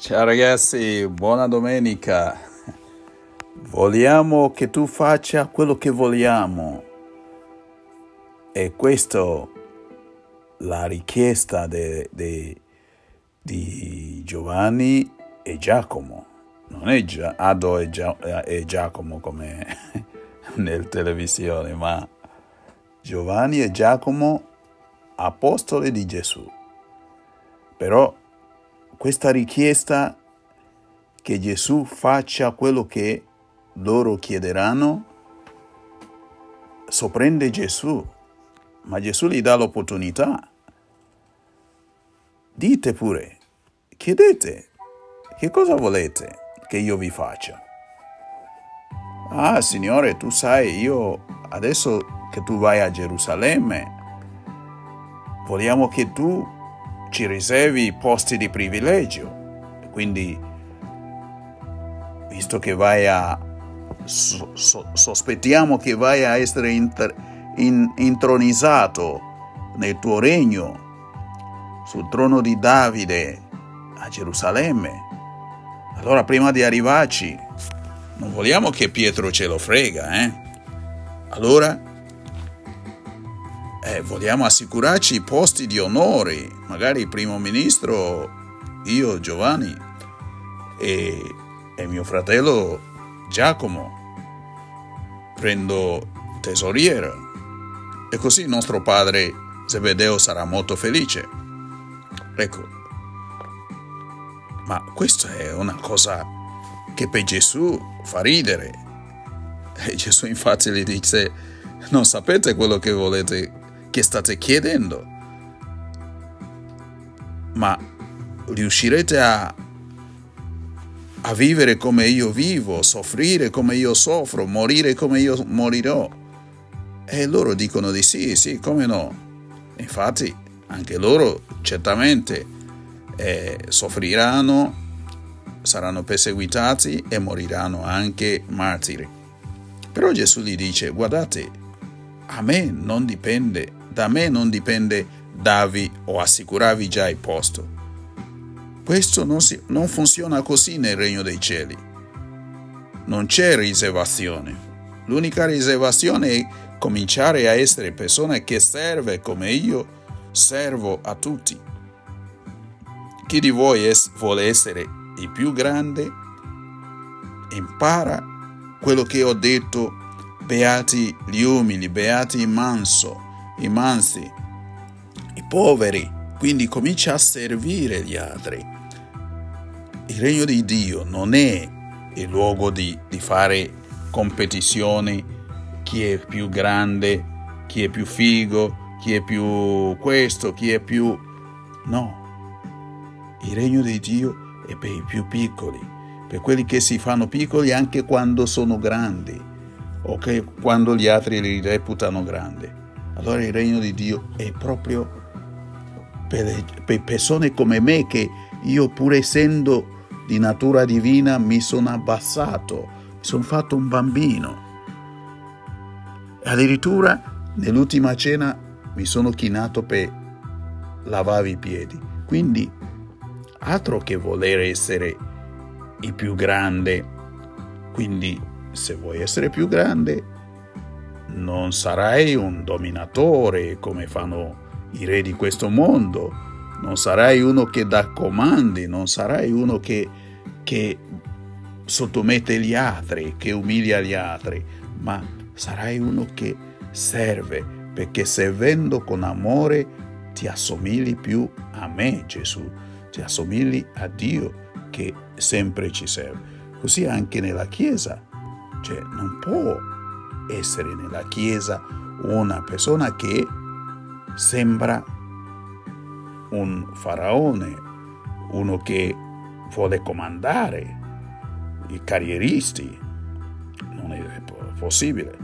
Ciao ragazzi, buona domenica. Vogliamo che tu faccia quello che vogliamo. E questa la richiesta di Giovanni e Giacomo. Non è Gia, Ado e, Gia, e Giacomo come nel televisione, ma Giovanni e Giacomo, apostoli di Gesù. Però questa richiesta che Gesù faccia quello che loro chiederanno sorprende Gesù, ma Gesù gli dà l'opportunità. Dite pure, chiedete, che cosa volete che io vi faccia? Ah, Signore, tu sai, io adesso che tu vai a Gerusalemme, vogliamo che tu ci riservi posti di privilegio. Quindi, visto che vai a... So, so, sospettiamo che vai a essere inter, in, intronizzato nel tuo regno, sul trono di Davide a Gerusalemme. Allora, prima di arrivarci, non vogliamo che Pietro ce lo frega, eh? Allora, eh, vogliamo assicurarci i posti di onore, magari primo ministro, io Giovanni e, e mio fratello Giacomo, prendo tesoriere e così nostro padre Zebedeo sarà molto felice. Ecco, ma questa è una cosa che per Gesù fa ridere. E Gesù infatti gli dice, non sapete quello che volete che state chiedendo, ma riuscirete a, a vivere come io vivo, soffrire come io soffro, morire come io morirò. E loro dicono di sì, sì, come no. Infatti anche loro certamente eh, soffriranno, saranno perseguitati e moriranno anche martiri. Però Gesù gli dice, guardate, a me non dipende da me non dipende darvi o assicurarvi già il posto. Questo non, si, non funziona così nel regno dei cieli. Non c'è riservazione. L'unica riservazione è cominciare a essere persone che serve come io servo a tutti. Chi di voi es, vuole essere il più grande impara quello che ho detto, beati gli umili, beati il manso, i mansi, i poveri, quindi comincia a servire gli altri. Il regno di Dio non è il luogo di, di fare competizioni, chi è più grande, chi è più figo, chi è più questo, chi è più... No, il regno di Dio è per i più piccoli, per quelli che si fanno piccoli anche quando sono grandi o che quando gli altri li reputano grandi. Allora il regno di Dio è proprio per, per persone come me che io pur essendo di natura divina mi sono abbassato, mi sono fatto un bambino. Addirittura nell'ultima cena mi sono chinato per lavare i piedi. Quindi altro che voler essere il più grande. Quindi se vuoi essere più grande non sarai un dominatore come fanno i re di questo mondo, non sarai uno che dà comandi, non sarai uno che, che sottomette gli altri, che umilia gli altri, ma sarai uno che serve, perché servendo con amore ti assomigli più a me, Gesù, ti assomigli a Dio che sempre ci serve. Così anche nella Chiesa, cioè non può essere nella Chiesa una persona che sembra un faraone, uno che vuole comandare i carrieristi. Non è possibile.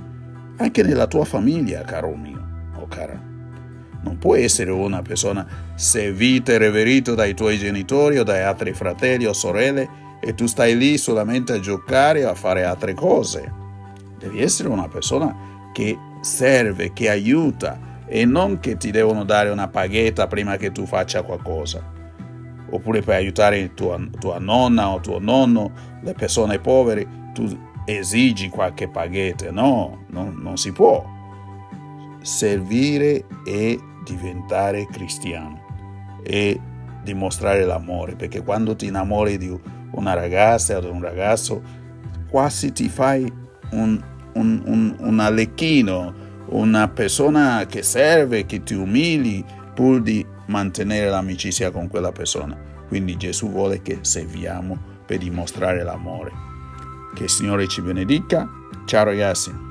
Anche nella tua famiglia, caro mio o cara. Non puoi essere una persona servita e reverito dai tuoi genitori o dai altri fratelli o sorelle e tu stai lì solamente a giocare o a fare altre cose. Devi essere una persona che serve, che aiuta e non che ti devono dare una paghetta prima che tu faccia qualcosa. oppure per aiutare tua, tua nonna o tuo nonno, le persone povere, tu esigi qualche paghetta. No, no non si può. Servire e diventare cristiano e dimostrare l'amore, perché quando ti innamori di una ragazza o di un ragazzo, quasi ti fai un, un, un, un alecchino, una persona che serve, che ti umili pur di mantenere l'amicizia con quella persona. Quindi Gesù vuole che serviamo per dimostrare l'amore. Che il Signore ci benedica. Ciao ragazzi.